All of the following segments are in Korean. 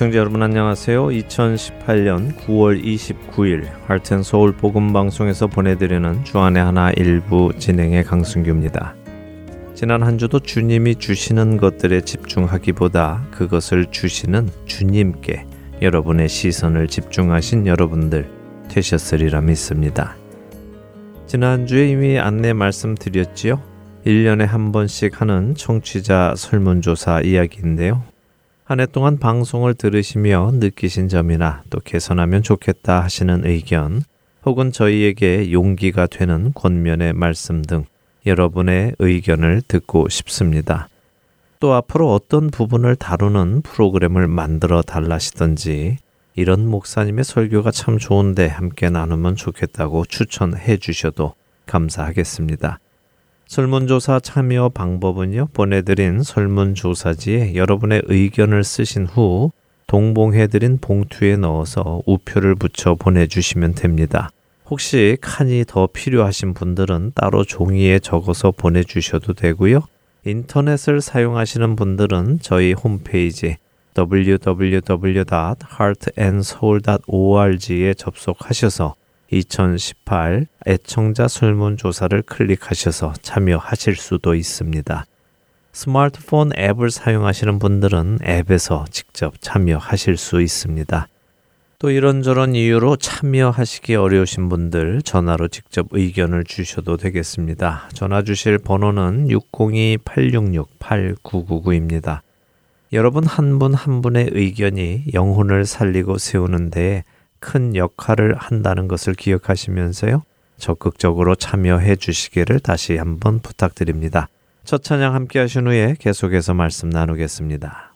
애청자 여러분 안녕하세요. 2018년 9월 29일 할텐서울 복음방송에서 보내드리는 주안의 하나 일부 진행의 강승규입니다. 지난 한 주도 주님이 주시는 것들에 집중하기보다 그것을 주시는 주님께 여러분의 시선을 집중하신 여러분들 되셨으리라 믿습니다. 지난주에 이미 안내 말씀드렸지요. 1년에 한 번씩 하는 청취자 설문조사 이야기인데요. 한 해 동안 방송을 들으시며 느끼신 점이나 또 개선하면 좋겠다 하시는 의견, 혹은 저희에게 용기가 되는 권면의 말씀 등 여러분의 의견을 듣고 싶습니다. 또 앞으로 어떤 부분을 다루는 프로그램을 만들어 달라시던지 이런 목사님의 설교가 참 좋은데 함께 나누면 좋겠다고 추천해 주셔도 감사하겠습니다. 설문조사 참여 방법은요, 보내드린 설문조사지에 여러분의 의견을 쓰신 후 동봉해드린 봉투에 넣어서 우표를 붙여 보내주시면 됩니다. 혹시 칸이 더 필요하신 분들은 따로 종이에 적어서 보내주셔도 되고요. 인터넷을 사용하시는 분들은 저희 홈페이지 www.heartandsoul.org에 접속하셔서 2018 애청자 설문조사를 클릭하셔서 참여하실 수도 있습니다. 스마트폰 앱을 사용하시는 분들은 앱에서 직접 참여하실 수 있습니다. 또 이런저런 이유로 참여하시기 어려우신 분들 전화로 직접 의견을 주셔도 되겠습니다. 전화 주실 번호는 602-866-8999입니다. 여러분 한 분한 한 분의 의견이 영혼을 살리고 세우는데 큰 역할을 한다는 것을 기억하시면서요. 적극적으로 참여해 주시기를 다시 한번 부탁드립니다. 첫 찬양 함께 하신 후에 계속해서 말씀 나누겠습니다.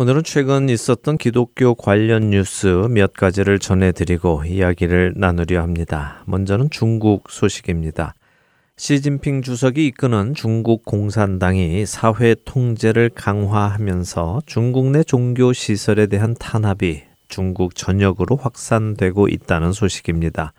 오늘은 최근 있었던 기독교 관련 뉴스 몇 가지를 전해드리고 이야기를 나누려 합니다. 먼저는 중국 소식입니다. 시진핑 주석이 이끄는 중국 공산당이 사회 통제를 강화하면서 중국 내 종교 시설에 대한 탄압이 중국 전역으로 확산되고 있다는 소식입니다.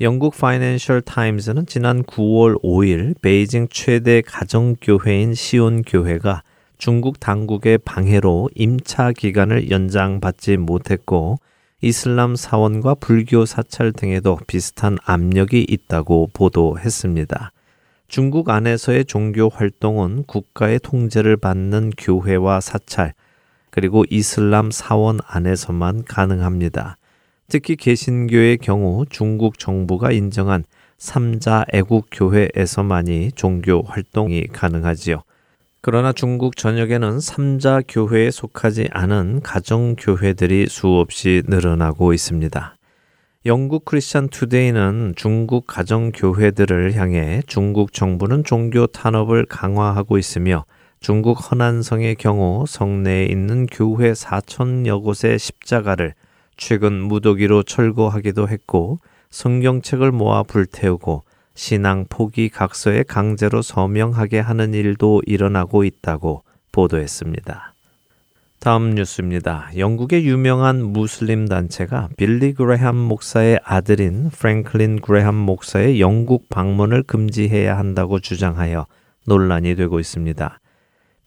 영국 파이낸셜 타임즈는 지난 9월 5일 베이징 최대 가정교회인 시온교회가 중국 당국의 방해로 임차 기간을 연장받지 못했고 이슬람 사원과 불교 사찰 등에도 비슷한 압력이 있다고 보도했습니다. 중국 안에서의 종교 활동은 국가의 통제를 받는 교회와 사찰, 그리고 이슬람 사원 안에서만 가능합니다. 특히 개신교의 경우 중국 정부가 인정한 삼자 애국 교회에서만이 종교 활동이 가능하지요. 그러나 중국 전역에는 삼자 교회에 속하지 않은 가정 교회들이 수없이 늘어나고 있습니다. 영국 크리스천 투데이는 중국 가정 교회들을 향해 중국 정부는 종교 탄압을 강화하고 있으며 중국 허난성의 경우 성내에 있는 교회 4천여 곳의 십자가를 최근 무더기로 철거하기도 했고 성경책을 모아 불태우고 신앙 포기 각서에 강제로 서명하게 하는 일도 일어나고 있다고 보도했습니다. 다음 뉴스입니다. 영국의 유명한 무슬림 단체가 빌리 그레함 목사의 아들인 프랭클린 그레함 목사의 영국 방문을 금지해야 한다고 주장하여 논란이 되고 있습니다.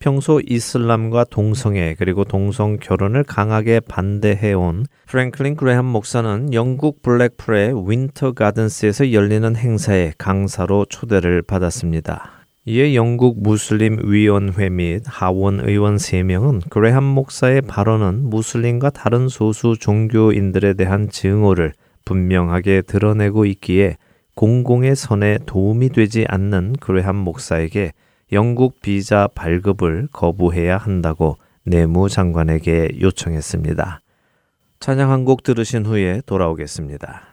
평소 이슬람과 동성애 그리고 동성 결혼을 강하게 반대해온 프랭클린 그레함 목사는 영국 블랙풀의 윈터 가든스에서 열리는 행사에 강사로 초대를 받았습니다. 이에 영국 무슬림 위원회 및 하원 의원 3명은 그레함 목사의 발언은 무슬림과 다른 소수 종교인들에 대한 증오를 분명하게 드러내고 있기에 공공의 선에 도움이 되지 않는 그레함 목사에게 영국 비자 발급을 거부해야 한다고 내무장관에게 요청했습니다. 찬양 한 곡 들으신 후에 돌아오겠습니다.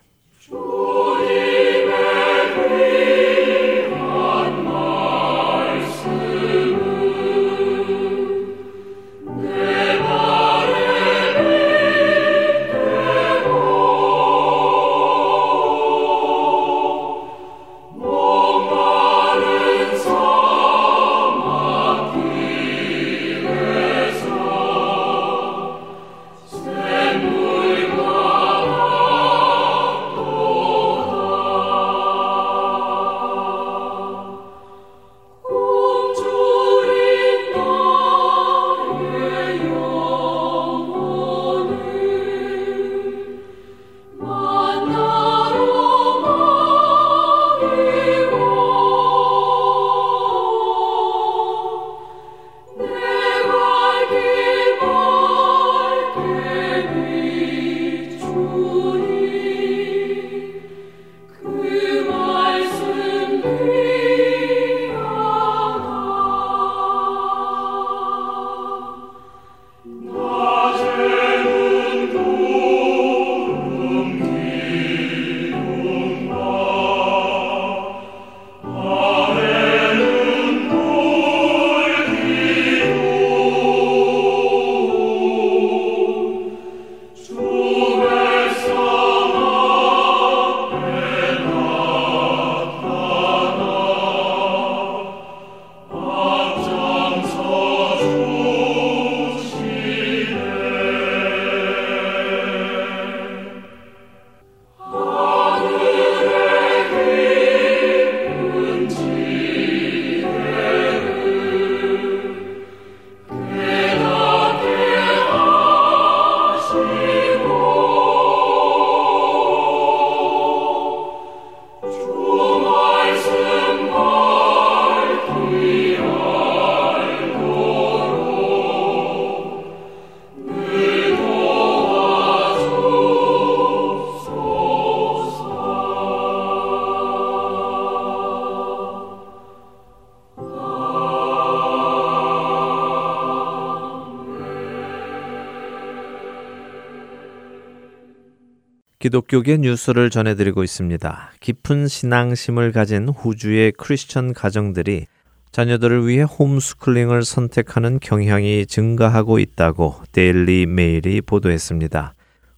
기독교계 뉴스를 전해드리고 있습니다. 깊은 신앙심을 가진 호주의 크리스천 가정들이 자녀들을 위해 홈스쿨링을 선택하는 경향이 증가하고 있다고 데일리 메일이 보도했습니다.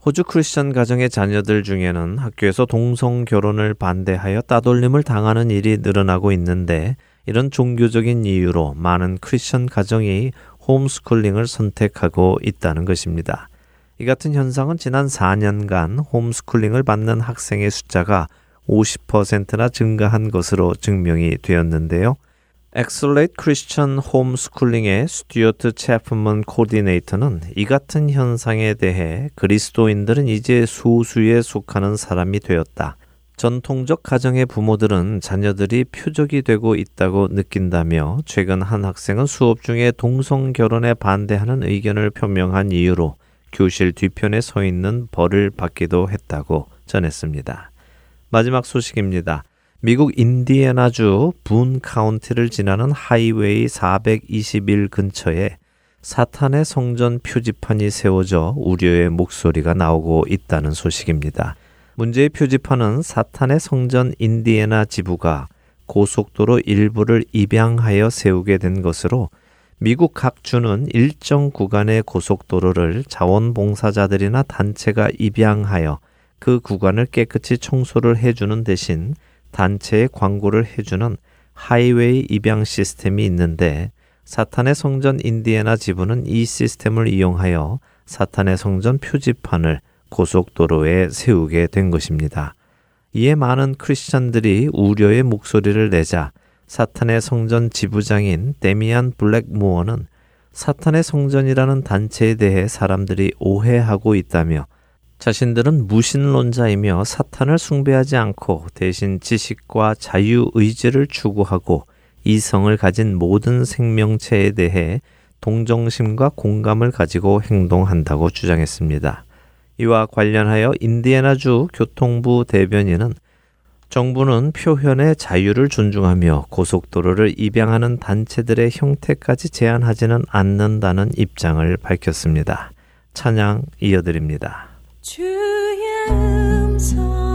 호주 크리스천 가정의 자녀들 중에는 학교에서 동성 결혼을 반대하여 따돌림을 당하는 일이 늘어나고 있는데 이런 종교적인 이유로 많은 크리스천 가정이 홈스쿨링을 선택하고 있다는 것입니다. 이 같은 현상은 지난 4년간 홈스쿨링을 받는 학생의 숫자가 50%나 증가한 것으로 증명이 되었는데요. Accelerate Christian Homeschooling의 스튜어트 채프먼 코디네이터는 이 같은 현상에 대해 그리스도인들은 이제 소수에 속하는 사람이 되었다. 전통적 가정의 부모들은 자녀들이 표적이 되고 있다고 느낀다며 최근 한 학생은 수업 중에 동성 결혼에 반대하는 의견을 표명한 이유로 교실 뒤편에 서 있는 벌을 받기도 했다고 전했습니다. 마지막 소식입니다. 미국 인디애나주 분 카운티를 지나는 하이웨이 421 근처에 사탄의 성전 표지판이 세워져 우려의 목소리가 나오고 있다는 소식입니다. 문제의 표지판은 사탄의 성전 인디애나 지부가 고속도로 일부를 입양하여 세우게 된 것으로 미국 각 주는 일정 구간의 고속도로를 자원봉사자들이나 단체가 입양하여 그 구간을 깨끗이 청소를 해주는 대신 단체에 광고를 해주는 하이웨이 입양 시스템이 있는데 사탄의 성전 인디애나 지부는 이 시스템을 이용하여 사탄의 성전 표지판을 고속도로에 세우게 된 것입니다. 이에 많은 크리스천들이 우려의 목소리를 내자 사탄의 성전 지부장인 데미안 블랙무어는 사탄의 성전이라는 단체에 대해 사람들이 오해하고 있다며 자신들은 무신론자이며 사탄을 숭배하지 않고 대신 지식과 자유의지를 추구하고 이성을 가진 모든 생명체에 대해 동정심과 공감을 가지고 행동한다고 주장했습니다. 이와 관련하여 인디애나주 교통부 대변인은 정부는 표현의 자유를 존중하며 고속도로를 입양하는 단체들의 형태까지 제한하지는 않는다는 입장을 밝혔습니다. 찬양 이어드립니다. 주의 음성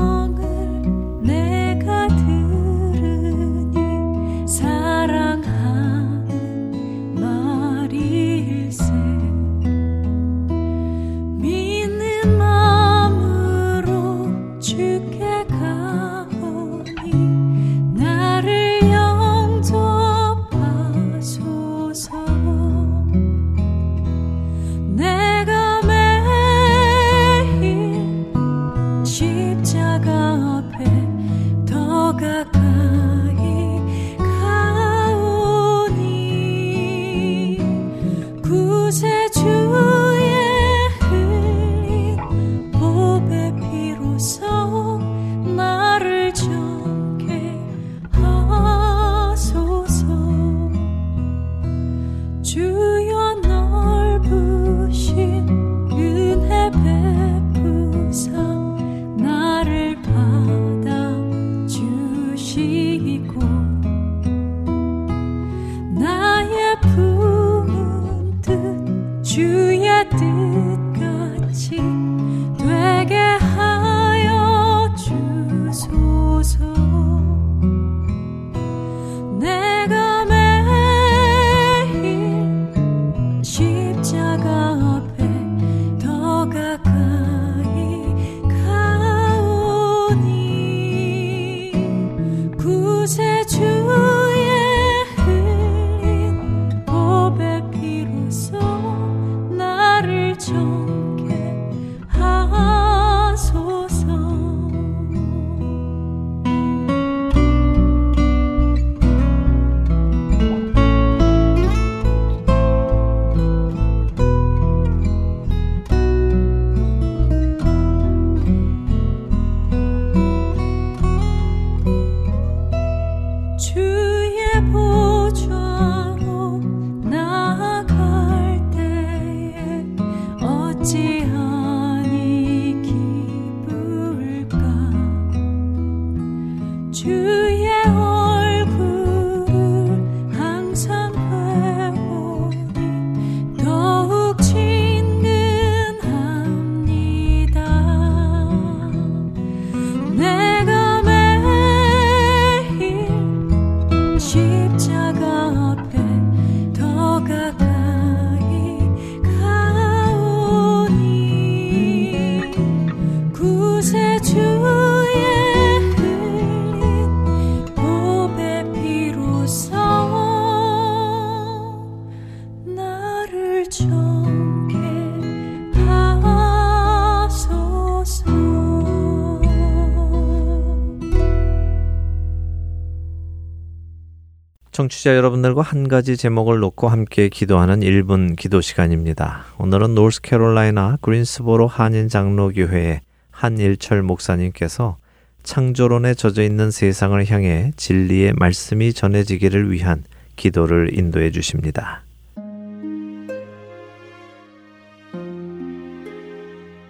청취자 여러분들과 한 가지 제목을 놓고 함께 기도하는 1분 기도 시간입니다. 오늘은 노스캐롤라이나 그린스보로 한인 장로교회의 한일철 목사님께서 창조론에 젖어 있는 세상을 향해 진리의 말씀이 전해지기를 위한 기도를 인도해 주십니다.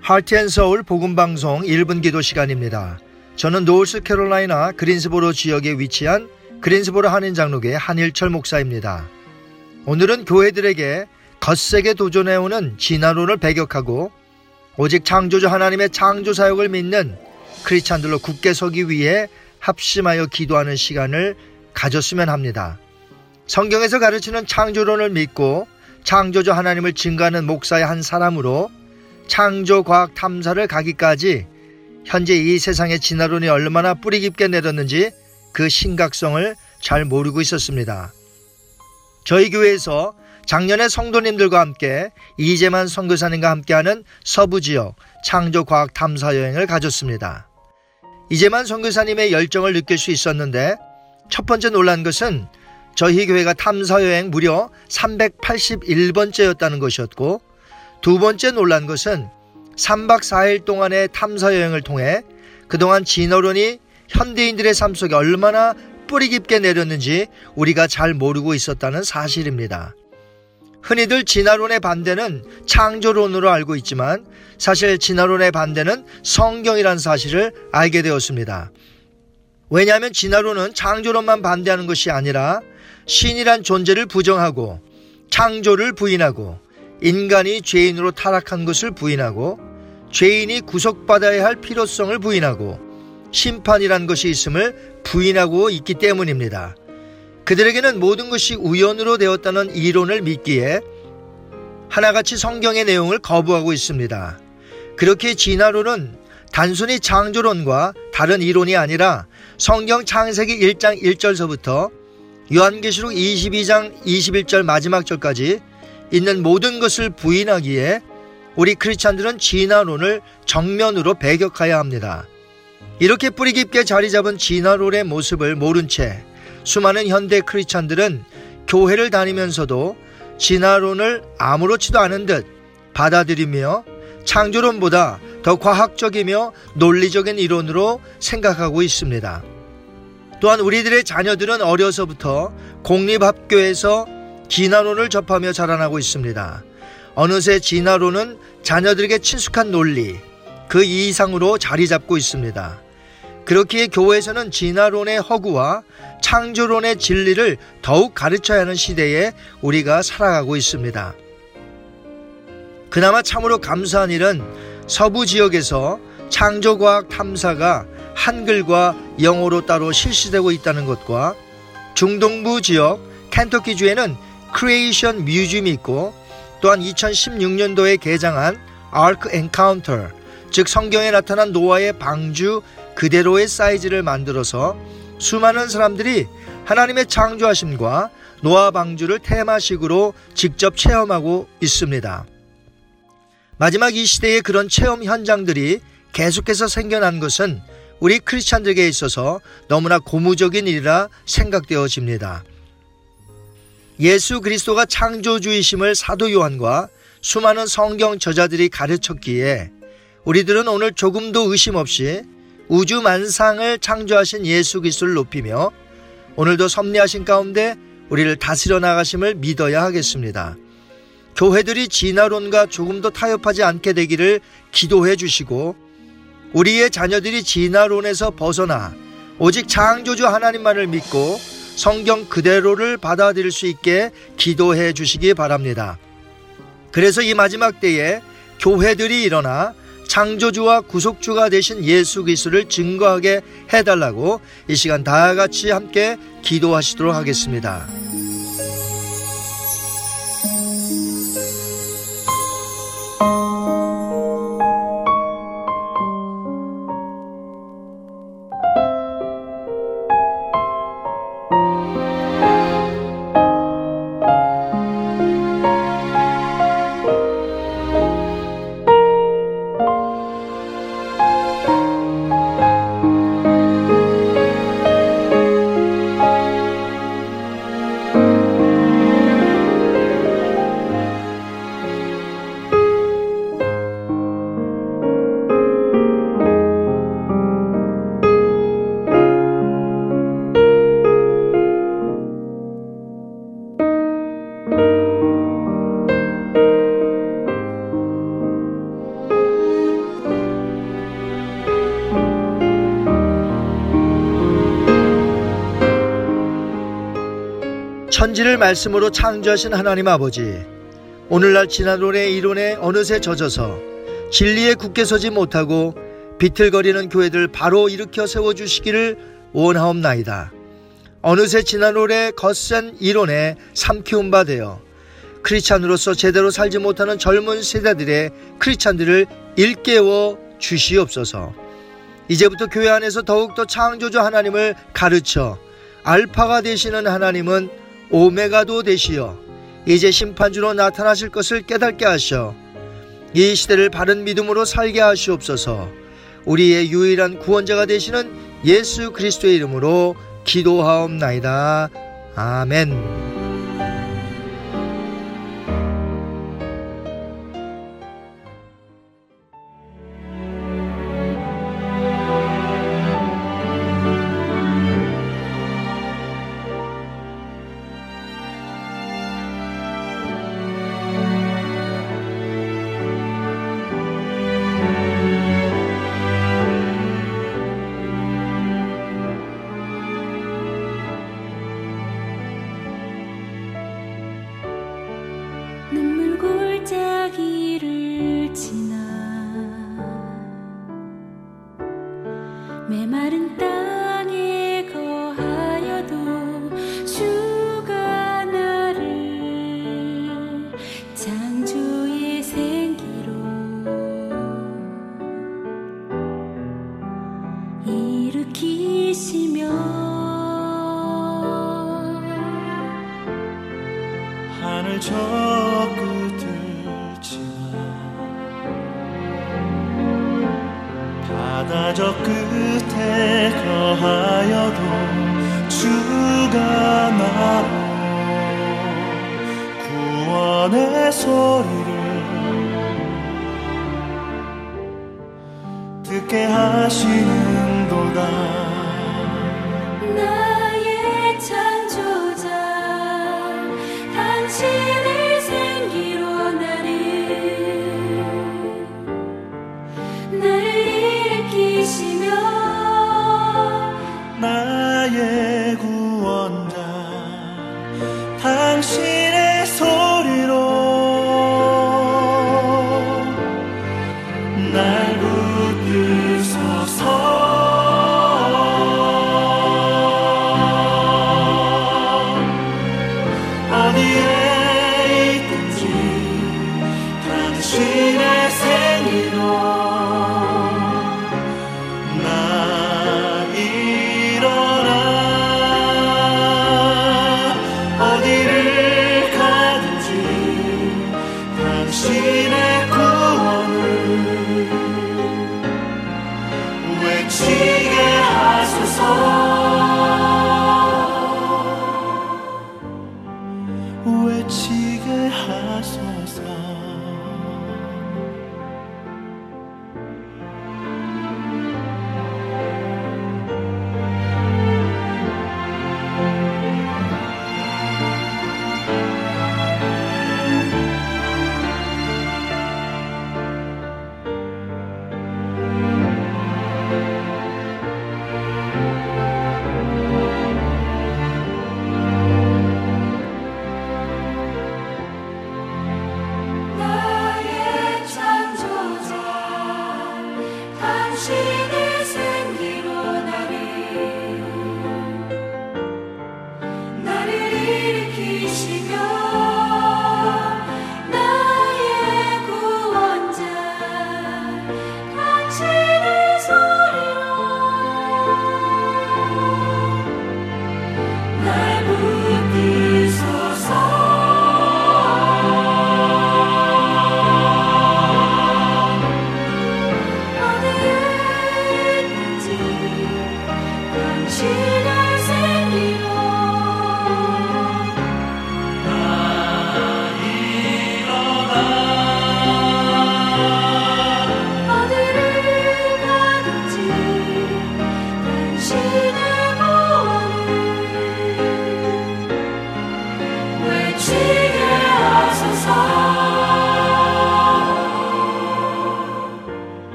하트앤서울 복음 방송 1분 기도 시간입니다. 저는 노스캐롤라이나 그린스보로 지역에 위치한 그린스보르 한인 장로교회 한일철 목사입니다. 오늘은 교회들에게 거세게 도전해오는 진화론을 배격하고 오직 창조주 하나님의 창조 사역을 믿는 크리스찬들로 굳게 서기 위해 합심하여 기도하는 시간을 가졌으면 합니다. 성경에서 가르치는 창조론을 믿고 창조주 하나님을 증거하는 목사의 한 사람으로 창조 과학 탐사를 가기까지 현재 이 세상의 진화론이 얼마나 뿌리 깊게 내렸는지 그 심각성을 잘 모르고 있었습니다. 저희 교회에서 작년에 성도님들과 함께 이재만 선교사님과 함께하는 서부 지역 창조 과학 탐사 여행을 가졌습니다. 이재만 선교사님의 열정을 느낄 수 있었는데 첫 번째 놀란 것은 저희 교회가 탐사 여행 무려 381번째였다는 것이었고 두 번째 놀란 것은 3박 4일 동안의 탐사 여행을 통해 그동안 진어론이 현대인들의 삶 속에 얼마나 뿌리 깊게 내렸는지 우리가 잘 모르고 있었다는 사실입니다. 흔히들 진화론의 반대는 창조론으로 알고 있지만 사실 진화론의 반대는 성경이라는 사실을 알게 되었습니다. 왜냐하면 진화론은 창조론만 반대하는 것이 아니라 신이란 존재를 부정하고 창조를 부인하고 인간이 죄인으로 타락한 것을 부인하고 죄인이 구속받아야 할 필요성을 부인하고 심판이란 것이 있음을 부인하고 있기 때문입니다. 그들에게는 모든 것이 우연으로 되었다는 이론을 믿기에 하나같이 성경의 내용을 거부하고 있습니다. 그렇게 진화론은 단순히 창조론과 다른 이론이 아니라 성경 창세기 1장 1절서부터 요한계시록 22장 21절 마지막 절까지 있는 모든 것을 부인하기에 우리 크리스찬들은 진화론을 정면으로 배격해야 합니다. 이렇게 뿌리 깊게 자리 잡은 진화론의 모습을 모른 채 수많은 현대 크리스찬들은 교회를 다니면서도 진화론을 아무렇지도 않은 듯 받아들이며 창조론보다 더 과학적이며 논리적인 이론으로 생각하고 있습니다. 또한 우리들의 자녀들은 어려서부터 공립학교에서 진화론을 접하며 자라나고 있습니다. 어느새 진화론은 자녀들에게 친숙한 논리, 그 이상으로 자리 잡고 있습니다. 그렇기에 교회에서는 진화론의 허구와 창조론의 진리를 더욱 가르쳐야 하는 시대에 우리가 살아가고 있습니다. 그나마 참으로 감사한 일은 서부 지역에서 창조과학 탐사가 한글과 영어로 따로 실시되고 있다는 것과 중동부 지역 켄터키주에는 Creation Museum이 있고 또한 2016년도에 개장한 Ark Encounter 즉 성경에 나타난 노아의 방주 그대로의 사이즈를 만들어서 수많은 사람들이 하나님의 창조하심과 노아 방주를 테마식으로 직접 체험하고 있습니다. 마지막 이 시대의 그런 체험 현장들이 계속해서 생겨난 것은 우리 크리스찬들에게 있어서 너무나 고무적인 일이라 생각되어집니다. 예수 그리스도가 창조주이심을 사도 요한과 수많은 성경 저자들이 가르쳤기에 우리들은 오늘 조금도 의심 없이 우주 만상을 창조하신 예수 그리스도를 높이며 오늘도 섭리하신 가운데 우리를 다스려 나가심을 믿어야 하겠습니다. 교회들이 진화론과 조금도 타협하지 않게 되기를 기도해 주시고 우리의 자녀들이 진화론에서 벗어나 오직 창조주 하나님만을 믿고 성경 그대로를 받아들일 수 있게 기도해 주시기 바랍니다. 그래서 이 마지막 때에 교회들이 일어나 창조주와 구속주가 되신 예수 그리스도를 증거하게 해달라고 이 시간 다 같이 함께 기도하시도록 하겠습니다. 말씀으로 창조하신 하나님 아버지, 오늘날 지난론의 이론에 어느새 젖어서 진리에 굳게 서지 못하고 비틀거리는 교회들 바로 일으켜 세워주시기를 원하옵나이다. 어느새 지난올해 거센 이론에 삼키운 바 되어 크리찬으로서 제대로 살지 못하는 젊은 세대들의 크리찬들을 일깨워 주시옵소서. 이제부터 교회 안에서 더욱더 창조주 하나님을 가르쳐 알파가 되시는 하나님은 오메가도 되시어 이제 심판주로 나타나실 것을 깨닫게 하셔 이 시대를 바른 믿음으로 살게 하시옵소서 우리의 유일한 구원자가 되시는 예수 그리스도의 이름으로 기도하옵나이다. 아멘. 情。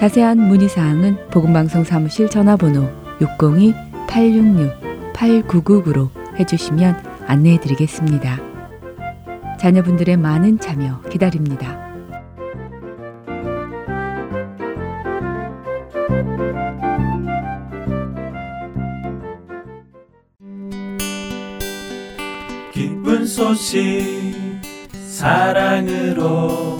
자세한 문의 사항은 복음방송 사무실 전화번호 602-866-8999로 해주시면 안내해 드리겠습니다. 자녀분들의 많은 참여 기다립니다. 기쁜 소식 사랑으로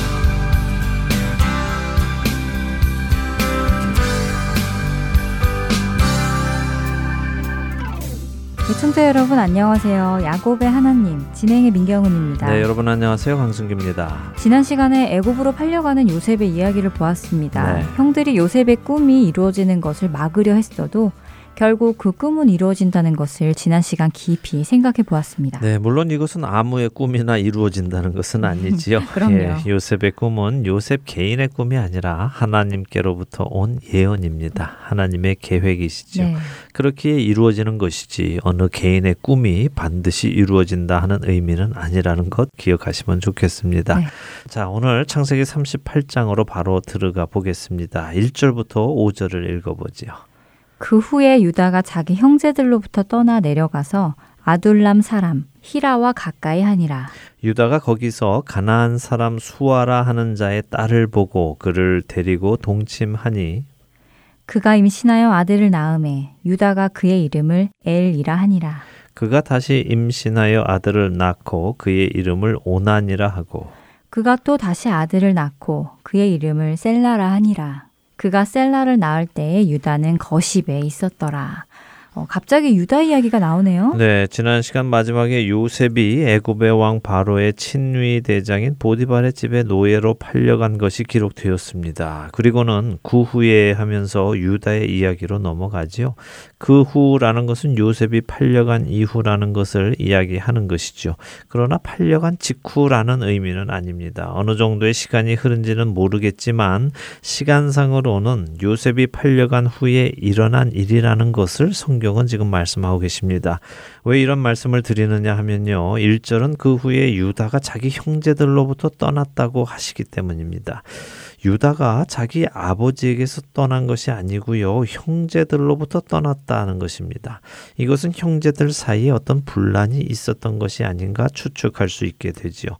애청자 여러분 안녕하세요. 야곱의 하나님 진행의 민경은입니다. 네, 여러분 안녕하세요. 강승규입니다. 지난 시간에 애굽으로 팔려가는 요셉의 이야기를 보았습니다. 네. 형들이 요셉의 꿈이 이루어지는 것을 막으려 했어도 결국 그 꿈은 이루어진다는 것을 지난 시간 깊이 생각해 보았습니다. 네, 물론 이것은 아무의 꿈이나 이루어진다는 것은 아니지요. 그럼요. 예, 요셉의 꿈은 요셉 개인의 꿈이 아니라 하나님께로부터 온 예언입니다. 하나님의 계획이시죠. 네. 그렇기에 이루어지는 것이지 어느 개인의 꿈이 반드시 이루어진다 하는 의미는 아니라는 것 기억하시면 좋겠습니다. 네. 자, 오늘 창세기 38장으로 바로 들어가 보겠습니다. 1절부터 5절을 읽어보지요. 그 후에 유다가 자기 형제들로부터 떠나 내려가서 아둘람 사람 히라와 가까이 하니라. 유다가 거기서 가나안 사람 수아라 하는 자의 딸을 보고 그를 데리고 동침하니 그가 임신하여 아들을 낳음에 유다가 그의 이름을 엘이라 하니라. 그가 다시 임신하여 아들을 낳고 그의 이름을 오난이라 하고 그가 또 다시 아들을 낳고 그의 이름을 셀라라 하니라. 그가 셀라를 낳을 때에 유다는 거십에 있었더라. 어, 갑자기 유다 이야기가 나오네요. 네, 지난 시간 마지막에 요셉이 애굽의 왕 바로의 친위 대장인 보디발의 집에 노예로 팔려간 것이 기록되었습니다. 그리고는 그 후에 하면서 유다의 이야기로 넘어가지요. 그 후라는 것은 요셉이 팔려간 이후라는 것을 이야기하는 것이죠. 그러나 팔려간 직후라는 의미는 아닙니다. 어느 정도의 시간이 흐른지는 모르겠지만 시간상으로는 요셉이 팔려간 후에 일어난 일이라는 것을 성 경은 지금 말씀하고 계십니다. 왜 이런 말씀을 드리느냐 하면요. 1절은 그 후에 유다가 자기 형제들로부터 떠났다고 하시기 때문입니다. 유다가 자기 아버지에게서 떠난 것이 아니고요. 형제들로부터 떠났다는 것입니다. 이것은 형제들 사이에 어떤 분란이 있었던 것이 아닌가 추측할 수 있게 되지요.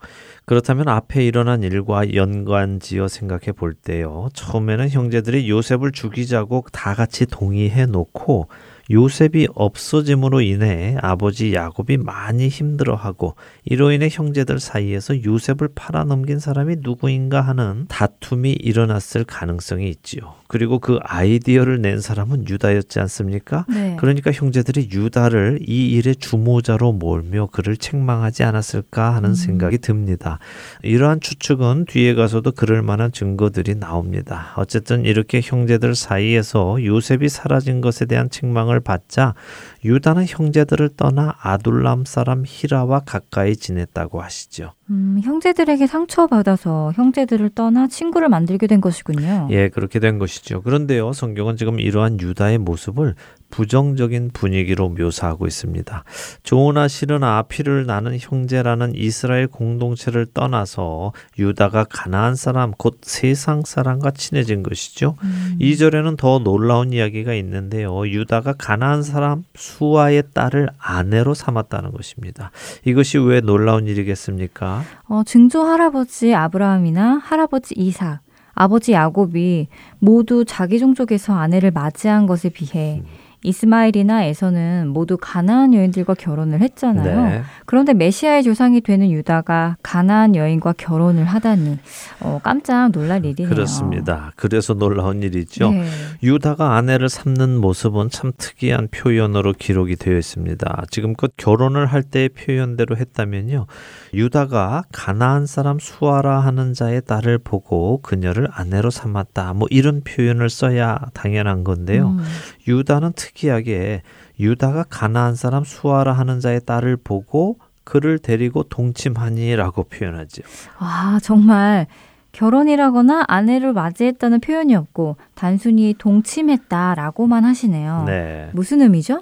그렇다면 앞에 일어난 일과 연관지어 생각해 볼 때요. 처음에는 형제들이 요셉을 죽이자고 다 같이 동의해 놓고 요셉이 없어짐으로 인해 아버지 야곱이 많이 힘들어하고 이로 인해 형제들 사이에서 요셉을 팔아넘긴 사람이 누구인가 하는 다툼이 일어났을 가능성이 있지요. 그리고 그 아이디어를 낸 사람은 유다였지 않습니까? 네. 그러니까 형제들이 유다를 이 일의 주모자로 몰며 그를 책망하지 않았을까 하는 음. 생각이 듭니다. 이러한 추측은 뒤에 가서도 그럴 만한 증거들이 나옵니다. 어쨌든 이렇게 형제들 사이에서 요셉이 사라진 것에 대한 책망을 받자 유다는 형제들을 떠나 아둘람 사람 히라와 가까이 지냈다고 하시죠. 음, 형제들에게 상처받아서 형제들을 떠나 친구를 만들게 된 것이군요. 예, 그렇게 된 것이죠. 그런데요, 성경은 지금 이러한 유다의 모습을 부정적인 분위기로 묘사하고 있습니다. 좋으나 싫으나 피를 나는 형제라는 이스라엘 공동체를 떠나서 유다가 가나안 사람 곧 세상 사람과 친해진 것이죠. 음. 이절에는 더 놀라운 이야기가 있는데요. 유다가 가나안 사람 수아의 딸을 아내로 삼았다는 것입니다. 이것이 왜 놀라운 일이겠습니까? 어, 증조 할아버지 아브라함이나 할아버지 이삭, 아버지 야곱이 모두 자기 종족에서 아내를 맞이한 것에 비해 이스마엘이나 에서는 모두 가나안 여인들과 결혼을 했잖아요. 네. 그런데 메시아의 조상이 되는 유다가 가나안 여인과 결혼을 하다니 어, 깜짝 놀랄 일이네요. 그렇습니다. 그래서 놀라운 일이죠. 네. 유다가 아내를 삼는 모습은 참 특이한 표현으로 기록이 되어 있습니다. 지금껏 결혼을 할 때의 표현대로 했다면요. 유다가 가나안 사람 수아라 하는 자의 딸을 보고 그녀를 아내로 삼았다. 뭐 이런 표현을 써야 당연한 건데요. 음. 유다는 특이하게 유다가 가나안 사람 수아라 하는 자의 딸을 보고 그를 데리고 동침하니라고 표현하죠. 아, 정말 결혼이라거나 아내를 맞이했다는 표현이 없고 단순히 동침했다라고만 하시네요. 네. 무슨 의미죠?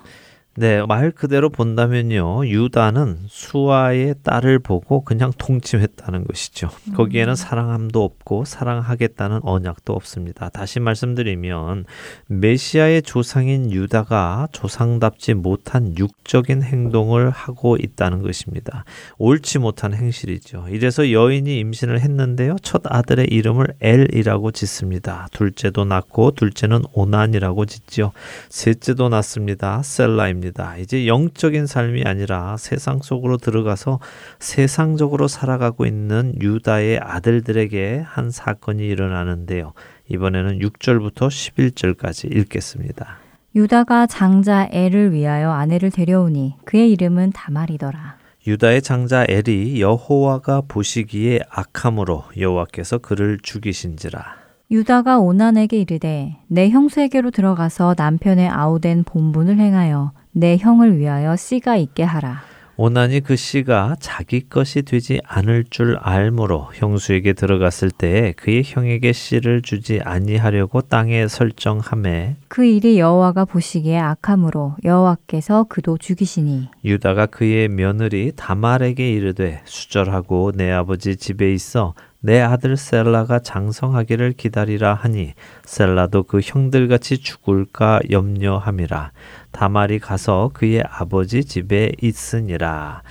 네, 말 그대로 본다면요. 유다는 수아의 딸을 보고 그냥 통침했다는 것이죠. 거기에는 사랑함도 없고 사랑하겠다는 언약도 없습니다. 다시 말씀드리면 메시아의 조상인 유다가 조상답지 못한 육적인 행동을 하고 있다는 것입니다. 옳지 못한 행실이죠. 이래서 여인이 임신을 했는데요. 첫 아들의 이름을 엘이라고 짓습니다. 둘째도 낳고 둘째는 오난이라고 짓죠. 셋째도 낳습니다. 셀라입니다. 이제 영적인 삶이 아니라 세상 속으로 들어가서 세상적으로 살아가고 있는 유다의 아들들에게 한 사건이 일어나는데요. 이번에는 6절부터 11절까지 읽겠습니다. 유다가 장자 엘을 위하여 아내를 데려오니 그의 이름은 다말이더라. 유다의 장자 엘이 여호와가 보시기에 악함으로 여호와께서 그를 죽이신지라. 유다가 오난에게 이르되 내 형수에게로 들어가서 남편의 아우된 본분을 행하여 내 형을 위하여 씨가 있게 하라. 오난이 그 씨가 자기 것이 되지 않을 줄 알므로 형수에게 들어갔을 때에 그의 형에게 씨를 주지 아니하려고 땅에 설정함에 그 일이 여호와가 보시기에 악함으로 여호와께서 그도 죽이시니 유다가 그의 며느리 다말에게 이르되 수절하고 내 아버지 집에 있어 내 아들 셀라가 장성하기를 기다리라 하니 셀라도 그 형들같이 죽을까 염려함이라 다말이 가서 그의 아버지 집에 있으니라.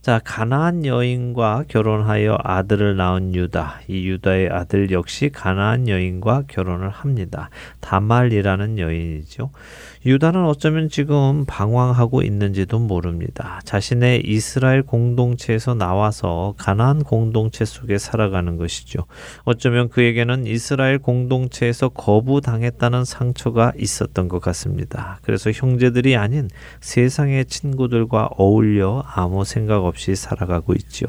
자, 가나안 여인과 결혼하여 아들을 낳은 유다. 이 유다의 아들 역시 가나안 여인과 결혼을 합니다. 다말이라는 여인이죠. 유다는 어쩌면 지금 방황하고 있는지도 모릅니다. 자신의 이스라엘 공동체에서 나와서 가나안 공동체 속에 살아가는 것이죠. 어쩌면 그에게는 이스라엘 공동체에서 거부당했다는 상처가 있었던 것 같습니다. 그래서 형제들이 아닌 세상의 친구들과 어울려 아무 생각 없이 살아가고 있죠.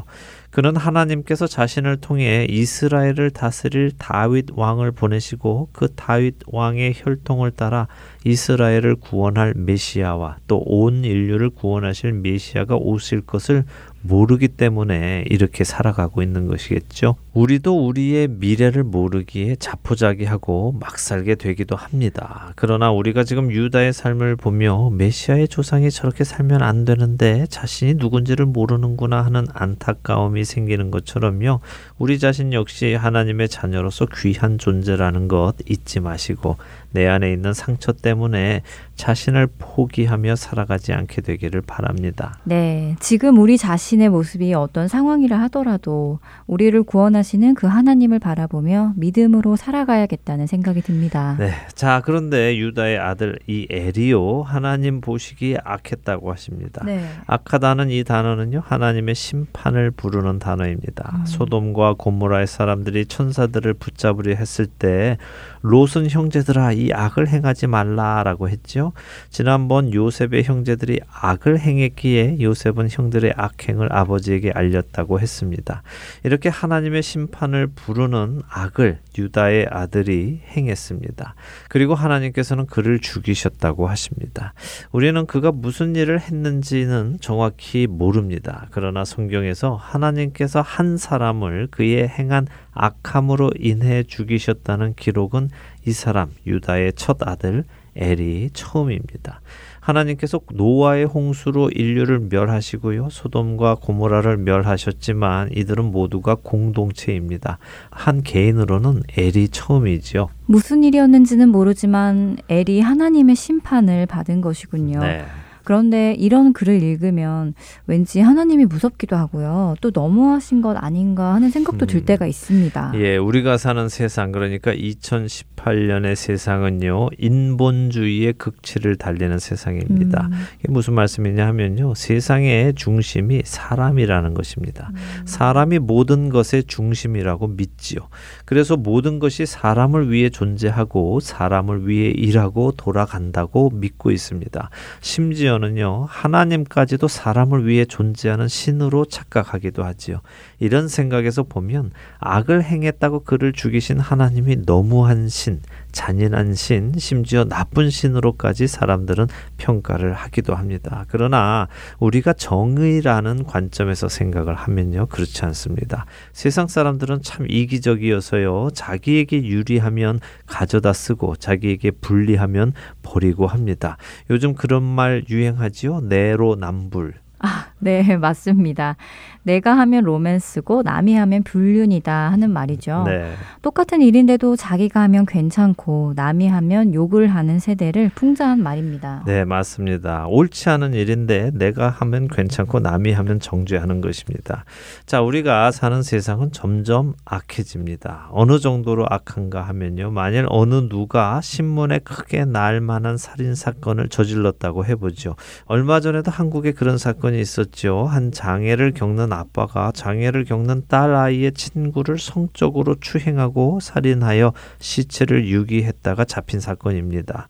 그는 하나님께서 자신을 통해 이스라엘을 다스릴 다윗 왕을 보내시고 그 다윗 왕의 혈통을 따라 이스라엘을 구원할 메시아와 또 온 인류를 구원하실 메시아가 오실 것을 모르기 때문에 이렇게 살아가고 있는 것이겠죠. 우리도 우리의 미래를 모르기에 자포자기하고 막 살게 되기도 합니다. 그러나 우리가 지금 유다의 삶을 보며 메시아의 조상이 저렇게 살면 안 되는데 자신이 누군지를 모르는구나 하는 안타까움이 생기는 것처럼요. 우리 자신 역시 하나님의 자녀로서 귀한 존재라는 것 잊지 마시고 내 안에 있는 상처 때문에 자신을 포기하며 살아가지 않게 되기를 바랍니다. 네, 지금 우리 자신의 모습이 어떤 상황이라 하더라도 우리를 구원하시 는 그 하나님을 바라보며 믿음으로 살아가야겠다는 생각이 듭니다. 네. 자, 그런데 유다의 아들 이 에리오 하나님 보시기에 악했다고 하십니다. 네. 악하다는 이 단어는요. 하나님의 심판을 부르는 단어입니다. 소돔과 고모라의 사람들이 천사들을 붙잡으려 했을 때 롯은 형제들아 이 악을 행하지 말라라고 했죠. 지난번 요셉의 형제들이 악을 행했기에 요셉은 형들의 악행을 아버지에게 알렸다고 했습니다. 이렇게 하나님의 심판을 부르는 악을 유다의 아들이 행했습니다. 그리고 하나님께서는 그를 죽이셨다고 하십니다. 우리는 그가 무슨 일을 했는지는 정확히 모릅니다. 그러나 성경에서 하나님께서 한 사람을 그의 행한 악함으로 인해 죽이셨다는 기록은 이 사람 유다의 첫 아들 엘이 처음입니다. 하나님께서 노아의 홍수로 인류를 멸하시고요. 소돔과 고모라를 멸하셨지만 이들은 모두가 공동체입니다. 한 개인으로는 엘이 처음이지요. 무슨 일이었는지는 모르지만 엘이 하나님의 심판을 받은 것이군요. 네. 그런데 이런 글을 읽으면 왠지 하나님이 무섭기도 하고요. 또 너무하신 것 아닌가 하는 생각도 들 음. 때가 있습니다. 예, 우리가 사는 세상 그러니까 2018년의 세상은요 인본주의의 극치를 달리는 세상입니다. 음. 이게 무슨 말씀이냐 하면요 세상의 중심이 사람이라는 것입니다. 사람이 모든 것의 중심이라고 믿지요. 그래서 모든 것이 사람을 위해 존재하고 사람을 위해 일하고 돌아간다고 믿고 있습니다. 심지어 는요 하나님까지도 사람을 위해 존재하는 신으로 착각하기도 하지요. 이런 생각에서 보면 악을 행했다고 그를 죽이신 하나님이 너무한 신, 잔인한 신, 심지어 나쁜 신으로까지 사람들은 평가를 하기도 합니다. 그러나 우리가 정의라는 관점에서 생각을 하면요. 그렇지 않습니다. 세상 사람들은 참 이기적이어서요. 자기에게 유리하면 가져다 쓰고 자기에게 불리하면 버리고 합니다. 요즘 그런 말 유행하지요. 내로남불. 아, 네, 맞습니다. 내가 하면 로맨스고 남이 하면 불륜이다 하는 말이죠. 네. 똑같은 일인데도 자기가 하면 괜찮고 남이 하면 욕을 하는 세대를 풍자한 말입니다. 네, 맞습니다. 옳지 않은 일인데 내가 하면 괜찮고 남이 하면 정죄하는 것입니다. 자, 우리가 사는 세상은 점점 악해집니다. 어느 정도로 악한가 하면요. 만일 어느 누가 신문에 크게 날 만한 살인 사건을 저질렀다고 해보죠. 얼마 전에도 한국에 그런 사건이 있었죠. 한 장애를 겪는 아빠가 장애를 겪는 딸 아이의 친구를 성적으로 추행하고 살인하여 시체를 유기했다가 잡힌 사건입니다.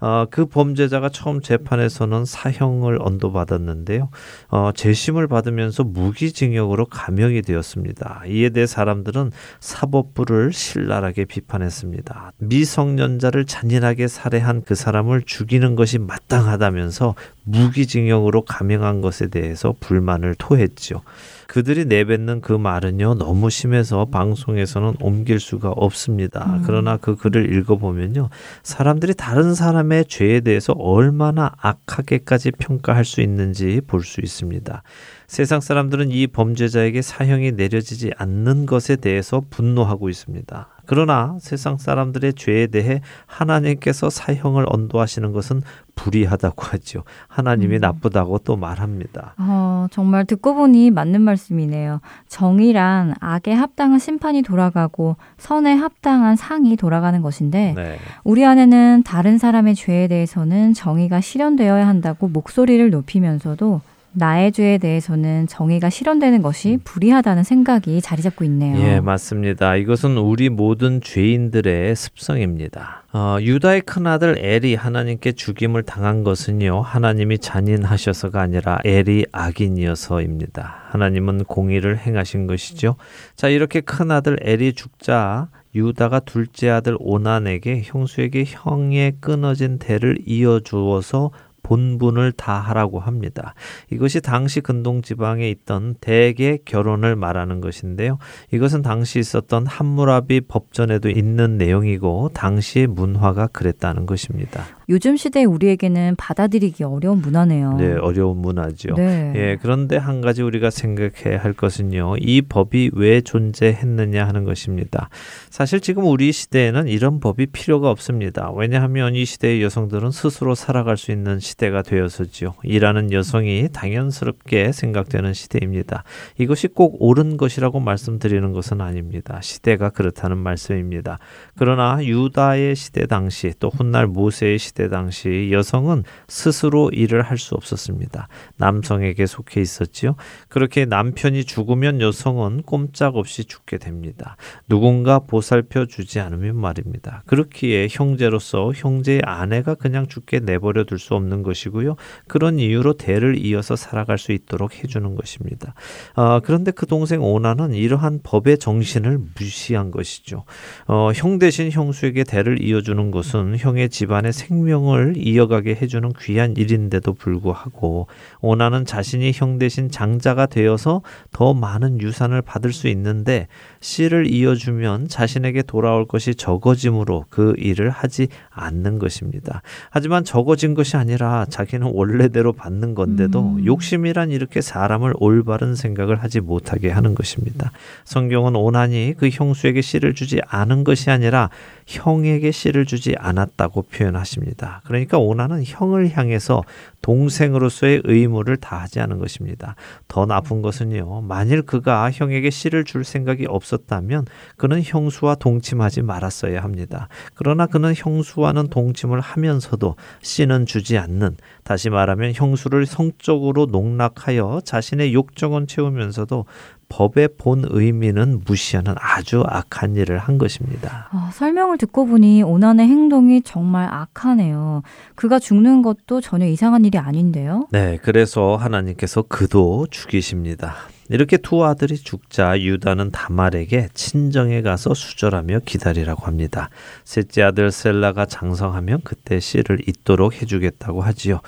어, 그 범죄자가 처음 재판에서는 사형을 언도받았는데요. 어, 재심을 받으면서 무기징역으로 감형이 되었습니다. 이에 대해 사람들은 사법부를 신랄하게 비판했습니다. 미성년자를 잔인하게 살해한 그 사람을 죽이는 것이 마땅하다면서 무기징역으로 감형한 것에 대해서 불만을 토했지요. 그들이 내뱉는 그 말은요 너무 심해서 방송에서는 옮길 수가 없습니다. 그러나 그 글을 읽어보면요 사람들이 다른 사람의 죄에 대해서 얼마나 악하게까지 평가할 수 있는지 볼 수 있습니다. 세상 사람들은 이 범죄자에게 사형이 내려지지 않는 것에 대해서 분노하고 있습니다. 그러나 세상 사람들의 죄에 대해 하나님께서 사형을 언도하시는 것은 불의하다고 하죠. 하나님이 나쁘다고 또 말합니다. 어, 정말 듣고 보니 맞는 말씀이네요. 정의란 악에 합당한 심판이 돌아가고 선에 합당한 상이 돌아가는 것인데 네. 우리 안에는 다른 사람의 죄에 대해서는 정의가 실현되어야 한다고 목소리를 높이면서도 나의 죄에 대해서는 정의가 실현되는 것이 불의하다는 생각이 자리 잡고 있네요. 예, 맞습니다. 이것은 우리 모든 죄인들의 습성입니다. 어, 유다의 큰아들 엘이 하나님께 죽임을 당한 것은요, 하나님이 잔인하셔서가 아니라 엘이 악인이어서입니다. 하나님은 공의를 행하신 것이죠. 자, 이렇게 큰아들 엘이 죽자 유다가 둘째 아들 오난에게 형수에게 형의 끊어진 대를 이어주어서 본분을 다하라고 합니다. 이것이 당시 근동 지방에 있던 대개 결혼을 말하는 것인데요. 이것은 당시 있었던 함무라비 법전에도 있는 내용이고 당시의 문화가 그랬다는 것입니다. 요즘 시대 우리에게는 받아들이기 어려운 문화네요. 네, 어려운 문화죠. 네. 예, 그런데 한 가지 우리가 생각해야 할 것은요. 이 법이 왜 존재했느냐 하는 것입니다. 사실 지금 우리 시대에는 이런 법이 필요가 없습니다. 왜냐하면 이 시대의 여성들은 스스로 살아갈 수 있는 시대가 되어서지요. 일하는 여성이 당연스럽게 생각되는 시대입니다. 이것이 꼭 옳은 것이라고 말씀드리는 것은 아닙니다. 시대가 그렇다는 말씀입니다. 그러나 유다의 시대 당시 또 훗날 모세의 시대 당시 여성은 스스로 일을 할 수 없었습니다. 남성에게 속해 있었지요. 그렇게 남편이 죽으면 여성은 꼼짝없이 죽게 됩니다. 누군가 보살펴 주지 않으면 말입니다. 그렇기에 형제로서 형제의 아내가 그냥 죽게 내버려 둘 수 없는 것이고요. 그런 이유로 대를 이어서 살아갈 수 있도록 해주는 것입니다. 아, 그런데 그 동생 오나는 이러한 법의 정신을 무시한 것이죠. 어, 형 대신 형수에게 대를 이어주는 것은 형의 집안의 생명 을 이어가게 해주는 귀한 일인데도 불구하고 오나는 자신이 형 대신 장자가 되어서 더 많은 유산을 받을 수 있는데 씨를 이어주면 자신에게 돌아올 것이 적어짐으로 그 일을 하지 않는 것입니다. 하지만 적어진 것이 아니라 자기는 원래대로 받는 건데도 욕심이란 이렇게 사람을 올바른 생각을 하지 못하게 하는 것입니다. 성경은 오난이 그 형수에게 씨를 주지 않은 것이 아니라 형에게 씨를 주지 않았다고 표현하십니다. 것입니다. 그러니까 오나는 형을 향해서 동생으로서의 의무를 다하지 않은 것입니다. 더 나쁜 것은요. 만일 그가 형에게 씨를 줄 생각이 없었다면 그는 형수와 동침하지 말았어야 합니다. 그러나 그는 형수와는 동침을 하면서도 씨는 주지 않는 다시 말하면 형수를 성적으로 농락하여 자신의 욕정은 채우면서도 법의 본 의미는 무시하는 아주 악한 일을 한 것입니다. 아, 설명을 듣고 보니 오난의 행동이 정말 악하네요. 그가 죽는 것도 전혀 이상한 일이 아닌데요. 네, 그래서 하나님께서 그도 죽이십니다. 이렇게 두 아들이 죽자 유다는 다말에게 친정에 가서 수절하며 기다리라고 합니다. 셋째 아들 셀라가 장성하면 그때 씨를 잇도록 해주겠다고 하지요.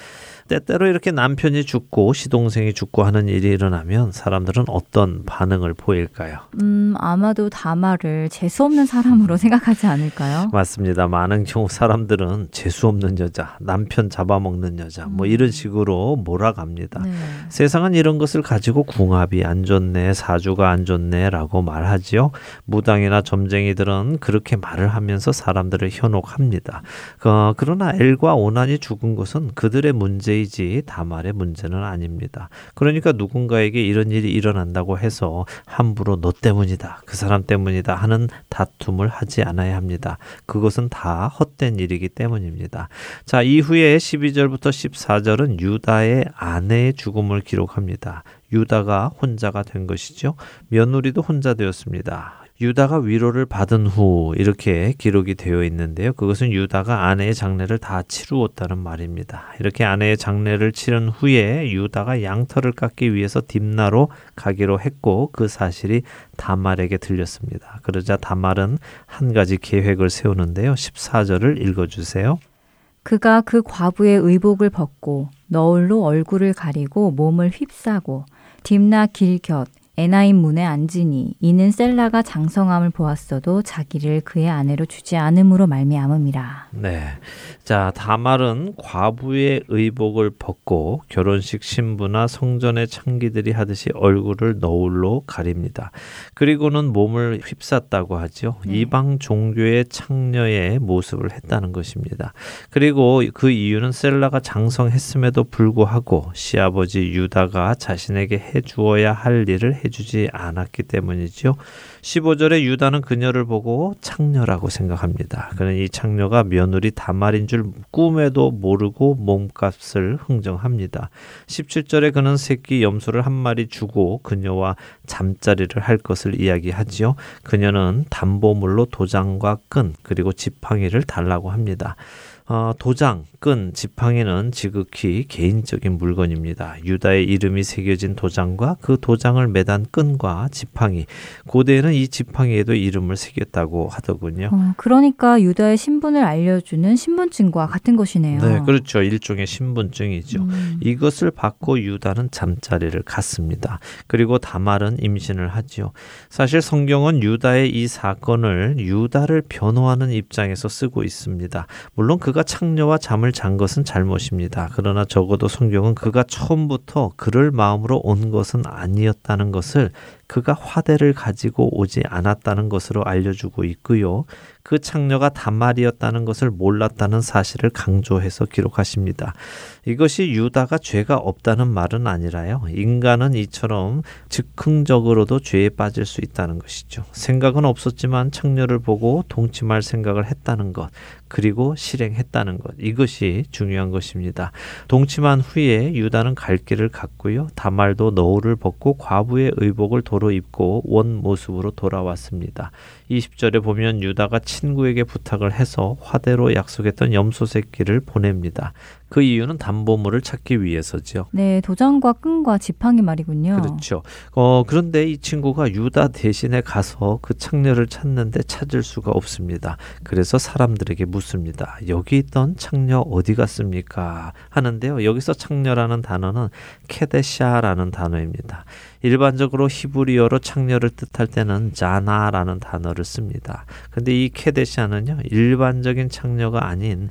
때때로 이렇게 남편이 죽고 시동생이 죽고 하는 일이 일어나면 사람들은 어떤 반응을 보일까요? 음, 아마도 다마를 재수 없는 사람으로 생각하지 않을까요? 맞습니다. 많은 경우 사람들은 재수 없는 여자, 남편 잡아먹는 여자, 뭐 음. 이런 식으로 몰아갑니다. 네. 세상은 이런 것을 가지고 궁합이 안 좋네, 사주가 안 좋네라고 말하지요. 무당이나 점쟁이들은 그렇게 말을 하면서 사람들을 현혹합니다. 어, 그러나 엘과 오난이 죽은 것은 그들의 문제 이지 다말의 문제는 아닙니다. 그러니까 누군가에게 이런 일이 일어난다고 해서 함부로 너 때문이다, 그 사람 때문이다 하는 다툼을 하지 않아야 합니다. 그것은 다 헛된 일이기 때문입니다. 자, 이후에 12절부터 14절은 유다의 아내의 죽음을 기록합니다. 유다가 혼자가 된 것이죠. 며느리도 혼자 되었습니다. 유다가 위로를 받은 후 이렇게 기록이 되어 있는데요. 그것은 유다가 아내의 장례를 다 치루었다는 말입니다. 이렇게 아내의 장례를 치른 후에 유다가 양털을 깎기 위해서 딥나로 가기로 했고 그 사실이 다말에게 들렸습니다. 그러자 다말은 한 가지 계획을 세우는데요. 14절을 읽어 주세요. 그가 그 과부의 의복을 벗고 너울로 얼굴을 가리고 몸을 휩싸고 딥나 길곁 에나임 문에 앉으니 이는 셀라가 장성함을 보았어도 자기를 그의 아내로 주지 않음으로 말미암음이라. 네. 자, 다말은 과부의 의복을 벗고 결혼식 신부나 성전의 창기들이 하듯이 얼굴을 너울로 가립니다. 그리고는 몸을 휩쌌다고 하죠. 이방 종교의 창녀의 모습을 했다는 것입니다. 그리고 그 이유는 셀라가 장성했음에도 불구하고 시아버지 유다가 자신에게 해 주어야 할 일을 해 주지 않았기 때문이죠. 15절에 유다는 그녀를 보고 창녀라고 생각합니다. 그는 이 창녀가 며느리 다말인 줄 꿈에도 모르고 몸값을 흥정합니다. 17절에 그는 새끼 염소를 한 마리 주고 그녀와 잠자리를 할 것을 이야기하지요. 그녀는 담보물로 도장과 끈 그리고 지팡이를 달라고 합니다. 어, 도장, 끈, 지팡이는 지극히 개인적인 물건입니다. 유다의 이름이 새겨진 도장과 그 도장을 매단 끈과 지팡이, 고대에는 이 지팡이에도 이름을 새겼다고 하더군요. 어, 그러니까 유다의 신분을 알려주는 신분증과 같은 것이네요. 네, 그렇죠. 일종의 신분증이죠. 음. 이것을 받고 유다는 잠자리를 갔습니다. 그리고 다말은 임신을 하지요. 사실 성경은 유다의 이 사건을 유다를 변호하는 입장에서 쓰고 있습니다. 물론 그가 창녀와 잠을 잔 것은 잘못입니다. 그러나 적어도 성경은 그가 처음부터 그럴 마음으로 온 것은 아니었다는 것을 그가 화대를 가지고 오지 않았다는 것으로 알려주고 있고요. 그 창녀가 단말이었다는 것을 몰랐다는 사실을 강조해서 기록하십니다. 이것이 유다가 죄가 없다는 말은 아니라요. 인간은 이처럼 즉흥적으로도 죄에 빠질 수 있다는 것이죠. 생각은 없었지만 창녀를 보고 동침할 생각을 했다는 것, 그리고 실행했다는 것. 이것이 중요한 것입니다. 동침한 후에 유다는 갈 길을 갔고요. 다말도 너울을 벗고 과부의 의복을 도로 입고 원 모습으로 돌아왔습니다. 20절에 보면 유다가 친 구에게 부탁을 해서 화대로 약속했던 염소 새끼를 보냅니다. 그 이유는 담보물을 찾기 위해서죠. 네, 도장과 끈과 지팡이 말이군요. 그렇죠. 어, 그런데 이 친구가 유다 대신에 가서 그 창녀를 찾는데 찾을 수가 없습니다. 그래서 사람들에게 묻습니다. 여기 있던 창녀 어디 갔습니까? 하는데요. 여기서 창녀라는 단어는 케데샤라는 단어입니다. 일반적으로 히브리어로 창녀를 뜻할 때는 자나라는 단어를 씁니다. 근데 이 케데샤는요. 일반적인 창녀가 아닌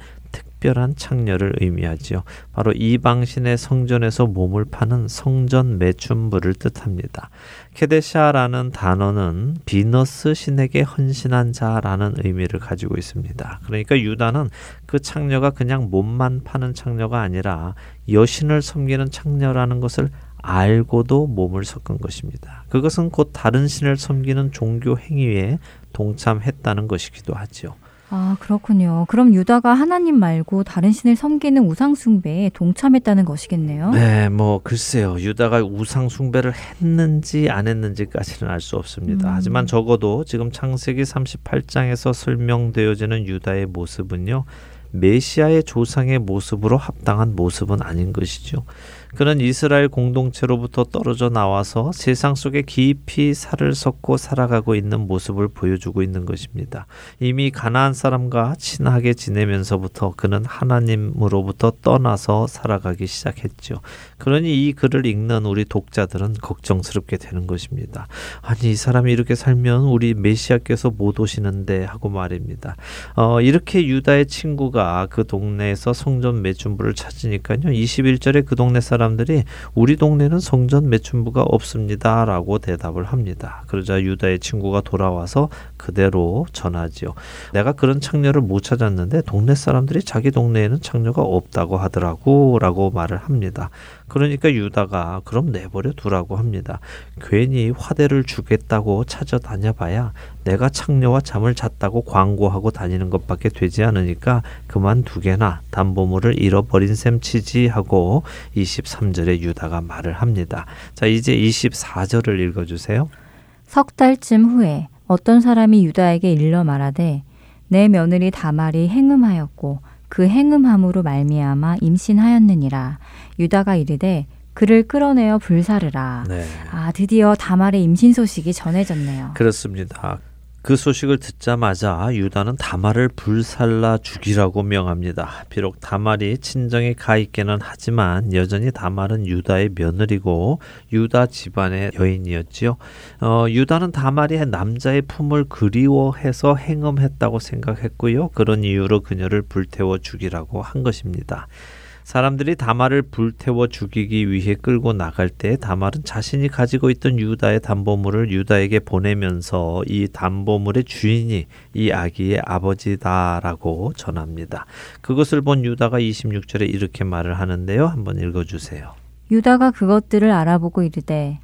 특별한 창녀를 의미하지요. 바로 이방신의 성전에서 몸을 파는 성전 매춘부를 뜻합니다. 케데샤라는 단어는 비너스 신에게 헌신한 자라는 의미를 가지고 있습니다. 그러니까 유다는 그 창녀가 그냥 몸만 파는 창녀가 아니라 여신을 섬기는 창녀라는 것을 알고도 몸을 섞은 것입니다. 그것은 곧 다른 신을 섬기는 종교 행위에 동참했다는 것이기도 하지요. 아, 그렇군요. 그럼 유다가 하나님 말고 다른 신을 섬기는 우상숭배에 동참했다는 것이겠네요. 네, 뭐 글쎄요. 유다가 우상숭배를 했는지 안 했는지까지는 알 수 없습니다. 음. 하지만 적어도 지금 창세기 38장에서 설명되어지는 유다의 모습은요. 메시아의 조상의 모습으로 합당한 모습은 아닌 것이죠. 그는 이스라엘 공동체로부터 떨어져 나와서 세상 속에 깊이 살을 섞고 살아가고 있는 모습을 보여주고 있는 것입니다. 이미 가나안 사람과 친하게 지내면서부터 그는 하나님으로부터 떠나서 살아가기 시작했죠. 그러니 이 글을 읽는 우리 독자들은 걱정스럽게 되는 것입니다. 아니 이 사람이 이렇게 살면 우리 메시아께서 못 오시는데 하고 말입니다. 어, 이렇게 유다의 친구가 그 동네에서 성전 매춘부를 찾으니까요. 21절에 그 동네 사람들이 우리 동네는 성전 매춘부가 없습니다라고 대답을 합니다. 그러자 유다의 친구가 돌아와서 그대로 전하지요. 내가 그런 창녀를 못 찾았는데 동네 사람들이 자기 동네에는 창녀가 없다고 하더라고라고 말을 합니다. 그러니까 유다가 그럼 내버려 두라고 합니다. 괜히 화대를 주겠다고 찾아다녀 봐야 내가 창녀와 잠을 잤다고 광고하고 다니는 것밖에 되지 않으니까 그만두게나 담보물을 잃어버린 셈 치지 하고 23절에 유다가 말을 합니다. 자, 이제 24절을 읽어 주세요. 석 달쯤 후에 어떤 사람이 유다에게 일러 말하되 내 며느리 다말이 행음하였고 그 행음함으로 말미암아 임신하였느니라 유다가 이르되 그를 끌어내어 불사르라. 네. 아 드디어 다말의 임신 소식이 전해졌네요. 그렇습니다. 그 소식을 듣자마자 유다는 다말을 불살라 죽이라고 명합니다. 비록 다말이 친정에 가 있기는 하지만 여전히 다말은 유다의 며느리고 유다 집안의 여인이었지요. 어, 유다는 다말이 남자의 품을 그리워해서 행음했다고 생각했고요. 그런 이유로 그녀를 불태워 죽이라고 한 것입니다. 사람들이 다말을 불태워 죽이기 위해 끌고 나갈 때 다말은 자신이 가지고 있던 유다의 담보물을 유다에게 보내면서 이 담보물의 주인이 이 아기의 아버지다라고 전합니다. 그것을 본 유다가 26절에 이렇게 말을 하는데요. 한번 읽어 주세요. 유다가 그것들을 알아보고 이르되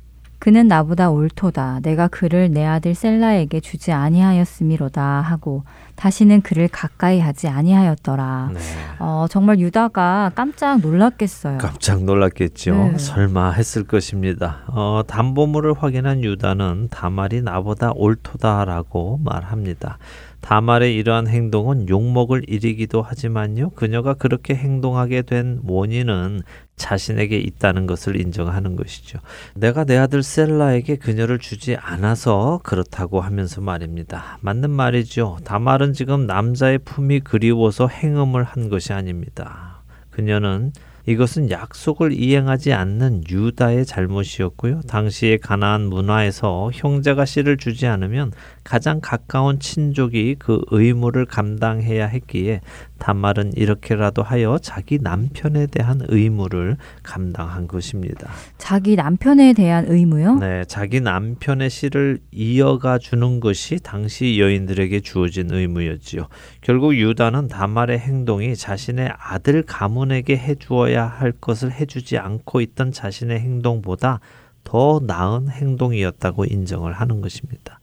그는 나보다 옳도다. 내가 그를 내 아들 셀라에게 주지 아니하였음이로다 하고 다시는 그를 가까이 하지 아니하였더라. 네. 어, 정말 유다가 깜짝 놀랐겠어요. 깜짝 놀랐겠죠. 네. 설마 했을 것입니다. 어, 담보물을 확인한 유다는 다말이 나보다 옳도다라고 말합니다. 다말의 이러한 행동은 욕먹을 일이기도 하지만요. 그녀가 그렇게 행동하게 된 원인은 자신에게 있다는 것을 인정하는 것이죠. 내가 내 아들 셀라에게 그녀를 주지 않아서 그렇다고 하면서 말입니다. 맞는 말이죠. 다말은 지금 남자의 품이 그리워서 행음을 한 것이 아닙니다. 그녀는 이것은 약속을 이행하지 않는 유다의 잘못이었고요. 당시의 가나안 문화에서 형제가 씨를 주지 않으면 가장 가까운 친족이 그 의무를 감당해야 했기에 단말은 이렇게라도 하여 자기 남편에 대한 의무를 감당한 것입니다. 자기 남편에 대한 의무요? 네, 자기 남편의 씨를 이어가 주는 것이 당시 여인들에게 주어진 의무였지요. 결국 유다는 다말의 행동이 자신의 아들 가문에게 해주어야 할 것을 해주지 않고 있던 자신의 행동보다 더 나은 행동이었다고 인정을 하는 것입니다.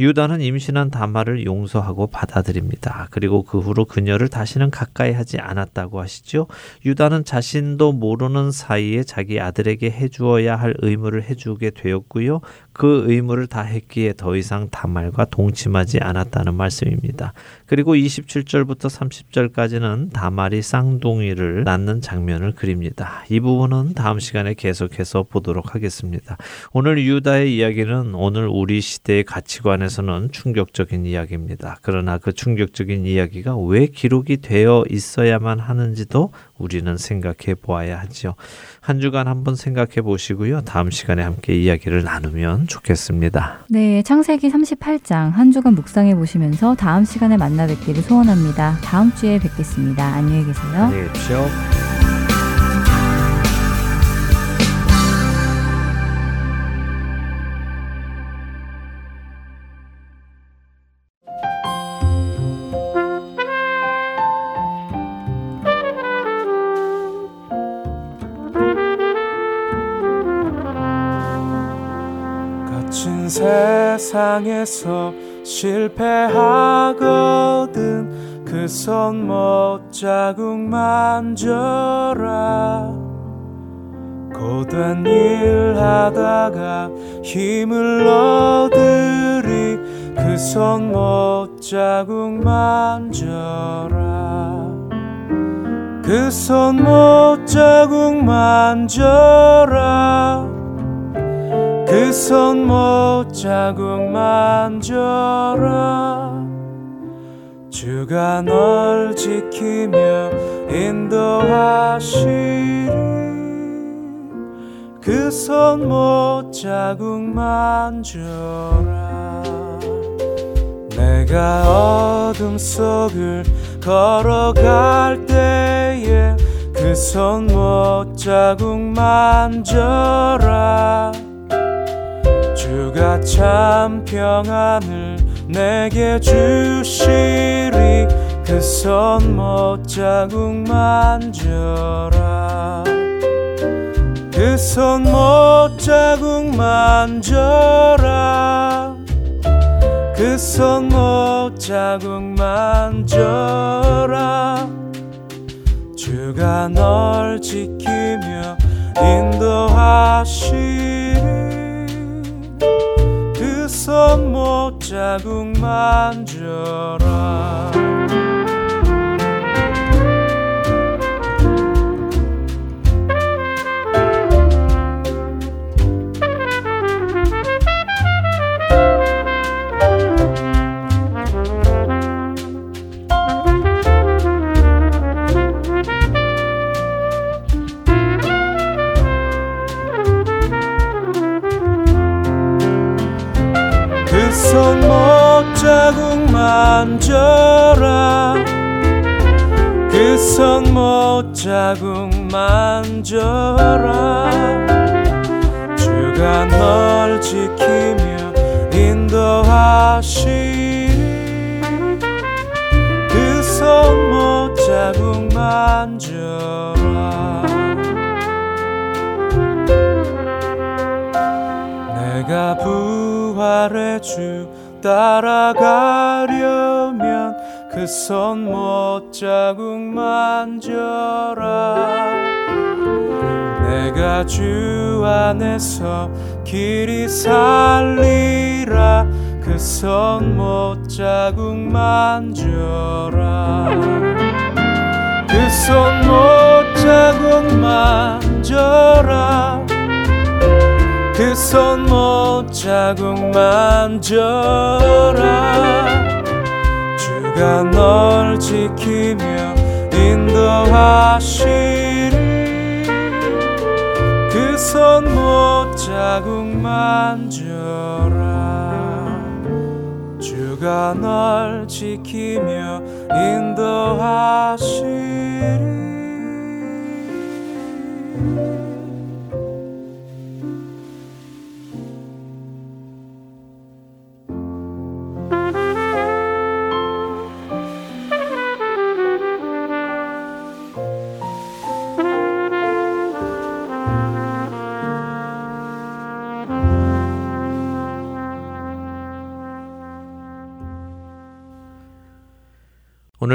유다는 임신한 다말을 용서하고 받아들입니다. 그리고 그 후로 그녀를 다시는 가까이 하지 않았다고 하시죠. 유다는 자신도 모르는 사이에 자기 아들에게 해주어야 할 의무를 해주게 되었고요. 그 의무를 다 했기에 더 이상 다말과 동침하지 않았다는 말씀입니다. 그리고 27절부터 30절까지는 다말이 쌍둥이를 낳는 장면을 그립니다. 이 부분은 다음 시간에 계속해서 보도록 하겠습니다. 오늘 유다의 이야기는 오늘 우리 시대의 가치관에 면에서는 충격적인 이야기입니다. 그러나 그 충격적인 이야기가 왜 기록이 되어 있어야만 하는지도 우리는 생각해 보아야 하지요. 한 주간 한번 생각해 보시고요. 다음 시간에 함께 이야기를 나누면 좋겠습니다. 네, 창세기 38장 한 주간 묵상해 보시면서 다음 시간에 만나 뵙기를 소원합니다. 다음 주에 뵙겠습니다. 안녕히 계세요. 안녕히 계십시오. 세상에서 실패하거든. 그 손 못 자국 만져라. 고된 일 하다가 힘을 얻으리. 그 손 못 자국 만져라. 그 손 못 자국 만져라 그 손 못 자국 만져라. 주가 널 지키며 인도하시리. 그 손 못 자국 만져라. 내가 어둠 속을 걸어갈 때에 그 손 못 자국 만져라 주가 참 평안을 내게 주시리. 그 손 못 자국 만져라. 그 손 못 자국 만져라. 그 손 못 자국 만져라. 주가 널 지키며 인도하시리. 그 손못 자국 만져라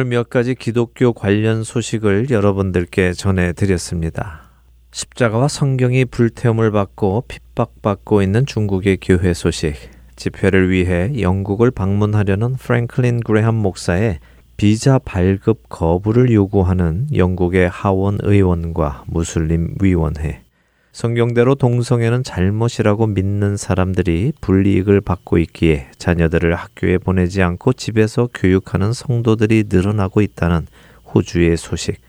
오늘 몇 가지 기독교 관련 소식을 여러분들께 전해드렸습니다. 십자가와 성경이 불태움을 받고 핍박받고 있는 중국의 교회 소식, 집회를 위해 영국을 방문하려는 프랭클린 그레함 목사의 비자 발급 거부를 요구하는 영국의 하원 의원과 무슬림 위원회, 성경대로 동성애는 잘못이라고 믿는 사람들이 불이익을 받고 있기에 자녀들을 학교에 보내지 않고 집에서 교육하는 성도들이 늘어나고 있다는 호주의 소식.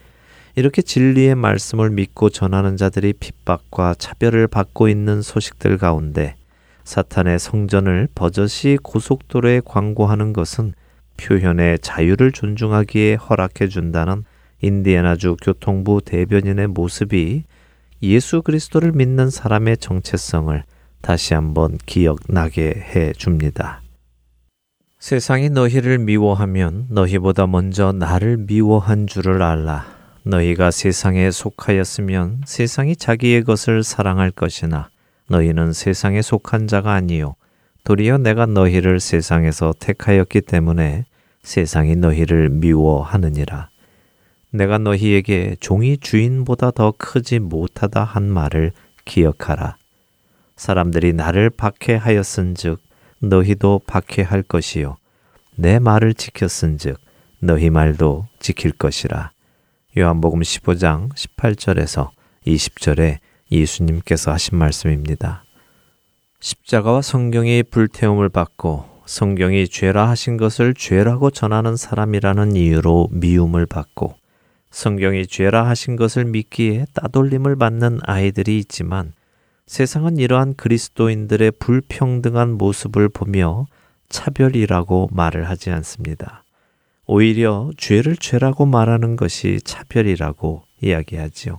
이렇게 진리의 말씀을 믿고 전하는 자들이 핍박과 차별을 받고 있는 소식들 가운데 사탄의 성전을 버젓이 고속도로에 광고하는 것은 표현의 자유를 존중하기에 허락해 준다는 인디애나주 교통부 대변인의 모습이 예수 그리스도를 믿는 사람의 정체성을 다시 한번 기억나게 해 줍니다. 세상이 너희를 미워하면 너희보다 먼저 나를 미워한 줄을 알라. 너희가 세상에 속하였으면 세상이 자기의 것을 사랑할 것이나 너희는 세상에 속한 자가 아니요 도리어 내가 너희를 세상에서 택하였기 때문에 세상이 너희를 미워하느니라. 내가 너희에게 종이 주인보다 더 크지 못하다 한 말을 기억하라. 사람들이 나를 박해하였은즉 너희도 박해할 것이요 내 말을 지켰은즉 너희 말도 지킬 것이라. 요한복음 15장 18절에서 20절에 예수님께서 하신 말씀입니다. 십자가와 성경이 불태움을 받고 성경이 죄라 하신 것을 죄라고 전하는 사람이라는 이유로 미움을 받고 성경이 죄라 하신 것을 믿기에 따돌림을 받는 아이들이 있지만 세상은 이러한 그리스도인들의 불평등한 모습을 보며 차별이라고 말을 하지 않습니다. 오히려 죄를 죄라고 말하는 것이 차별이라고 이야기하지요.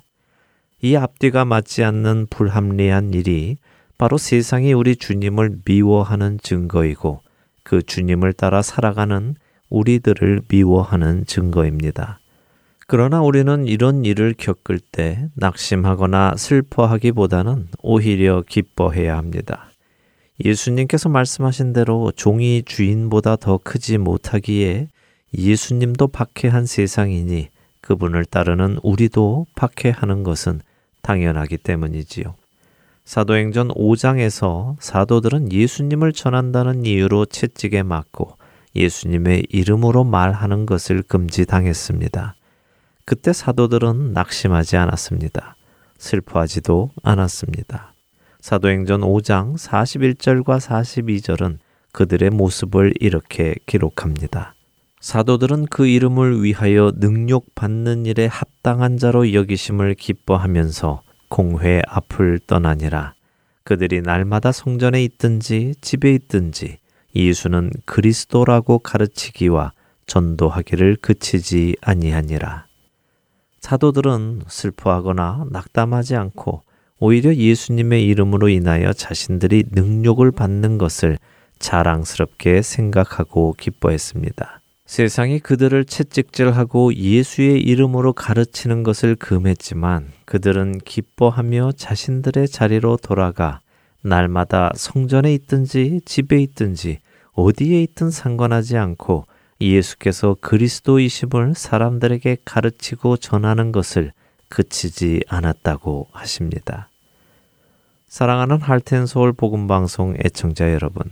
이 앞뒤가 맞지 않는 불합리한 일이 바로 세상이 우리 주님을 미워하는 증거이고 그 주님을 따라 살아가는 우리들을 미워하는 증거입니다. 그러나 우리는 이런 일을 겪을 때 낙심하거나 슬퍼하기보다는 오히려 기뻐해야 합니다. 예수님께서 말씀하신 대로 종이 주인보다 더 크지 못하기에 예수님도 박해한 세상이니 그분을 따르는 우리도 박해하는 것은 당연하기 때문이지요. 사도행전 5장에서 사도들은 예수님을 전한다는 이유로 채찍에 맞고 예수님의 이름으로 말하는 것을 금지당했습니다. 그때 사도들은 낙심하지 않았습니다. 슬퍼하지도 않았습니다. 사도행전 5장 41절과 42절은 그들의 모습을 이렇게 기록합니다. 사도들은 그 이름을 위하여 능욕받는 일에 합당한 자로 여기심을 기뻐하면서 공회 앞을 떠나니라. 그들이 날마다 성전에 있든지 집에 있든지 예수는 그리스도라고 가르치기와 전도하기를 그치지 아니하니라. 사도들은 슬퍼하거나 낙담하지 않고 오히려 예수님의 이름으로 인하여 자신들이 능력을 받는 것을 자랑스럽게 생각하고 기뻐했습니다. 세상이 그들을 채찍질하고 예수의 이름으로 가르치는 것을 금했지만 그들은 기뻐하며 자신들의 자리로 돌아가 날마다 성전에 있든지 집에 있든지 어디에 있든 상관하지 않고 예수께서 그리스도이심을 사람들에게 가르치고 전하는 것을 그치지 않았다고 하십니다. 사랑하는 할텐서울 복음방송 애청자 여러분,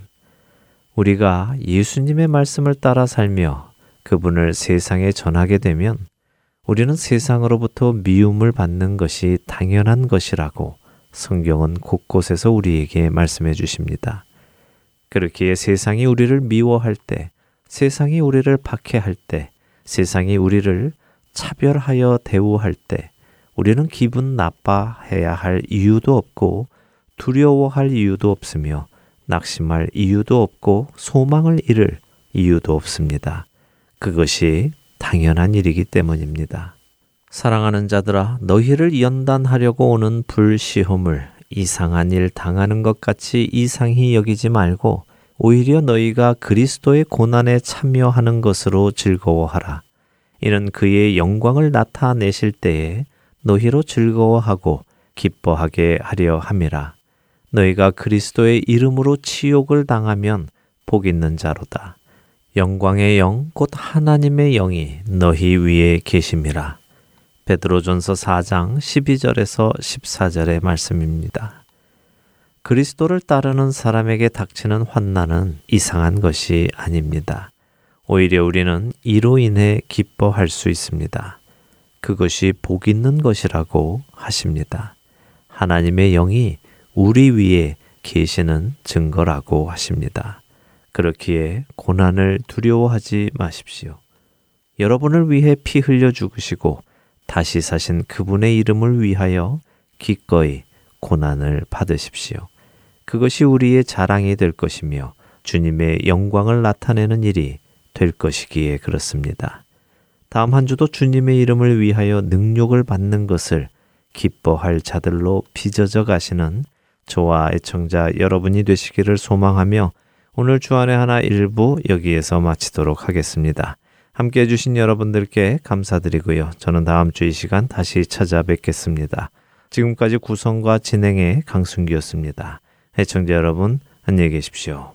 우리가 예수님의 말씀을 따라 살며 그분을 세상에 전하게 되면 우리는 세상으로부터 미움을 받는 것이 당연한 것이라고 성경은 곳곳에서 우리에게 말씀해 주십니다. 그렇기에 세상이 우리를 미워할 때, 세상이 우리를 박해할 때, 세상이 우리를 차별하여 대우할 때, 우리는 기분 나빠해야 할 이유도 없고 두려워할 이유도 없으며 낙심할 이유도 없고 소망을 잃을 이유도 없습니다. 그것이 당연한 일이기 때문입니다. 사랑하는 자들아, 너희를 연단하려고 오는 불시험을 이상한 일 당하는 것 같이 이상히 여기지 말고 오히려 너희가 그리스도의 고난에 참여하는 것으로 즐거워하라. 이는 그의 영광을 나타내실 때에 너희로 즐거워하고 기뻐하게 하려 함이라. 너희가 그리스도의 이름으로 치욕을 당하면 복 있는 자로다. 영광의 영, 곧 하나님의 영이 너희 위에 계심이라. 베드로전서 4장 12절에서 14절의 말씀입니다. 그리스도를 따르는 사람에게 닥치는 환난은 이상한 것이 아닙니다. 오히려 우리는 이로 인해 기뻐할 수 있습니다. 그것이 복 있는 것이라고 하십니다. 하나님의 영이 우리 위에 계시는 증거라고 하십니다. 그렇기에 고난을 두려워하지 마십시오. 여러분을 위해 피 흘려 죽으시고 다시 사신 그분의 이름을 위하여 기꺼이 고난을 받으십시오. 그것이 우리의 자랑이 될 것이며 주님의 영광을 나타내는 일이 될 것이기에 그렇습니다. 다음 한 주도 주님의 이름을 위하여 능욕을 받는 것을 기뻐할 자들로 빚어져 가시는 저와 애청자 여러분이 되시기를 소망하며 오늘 주안의 하나 일부 여기에서 마치도록 하겠습니다. 함께 해주신 여러분들께 감사드리고요. 저는 다음 주 이 시간 다시 찾아뵙겠습니다. 지금까지 구성과 진행의 강순기였습니다. 애청자 여러분, 안녕히 계십시오.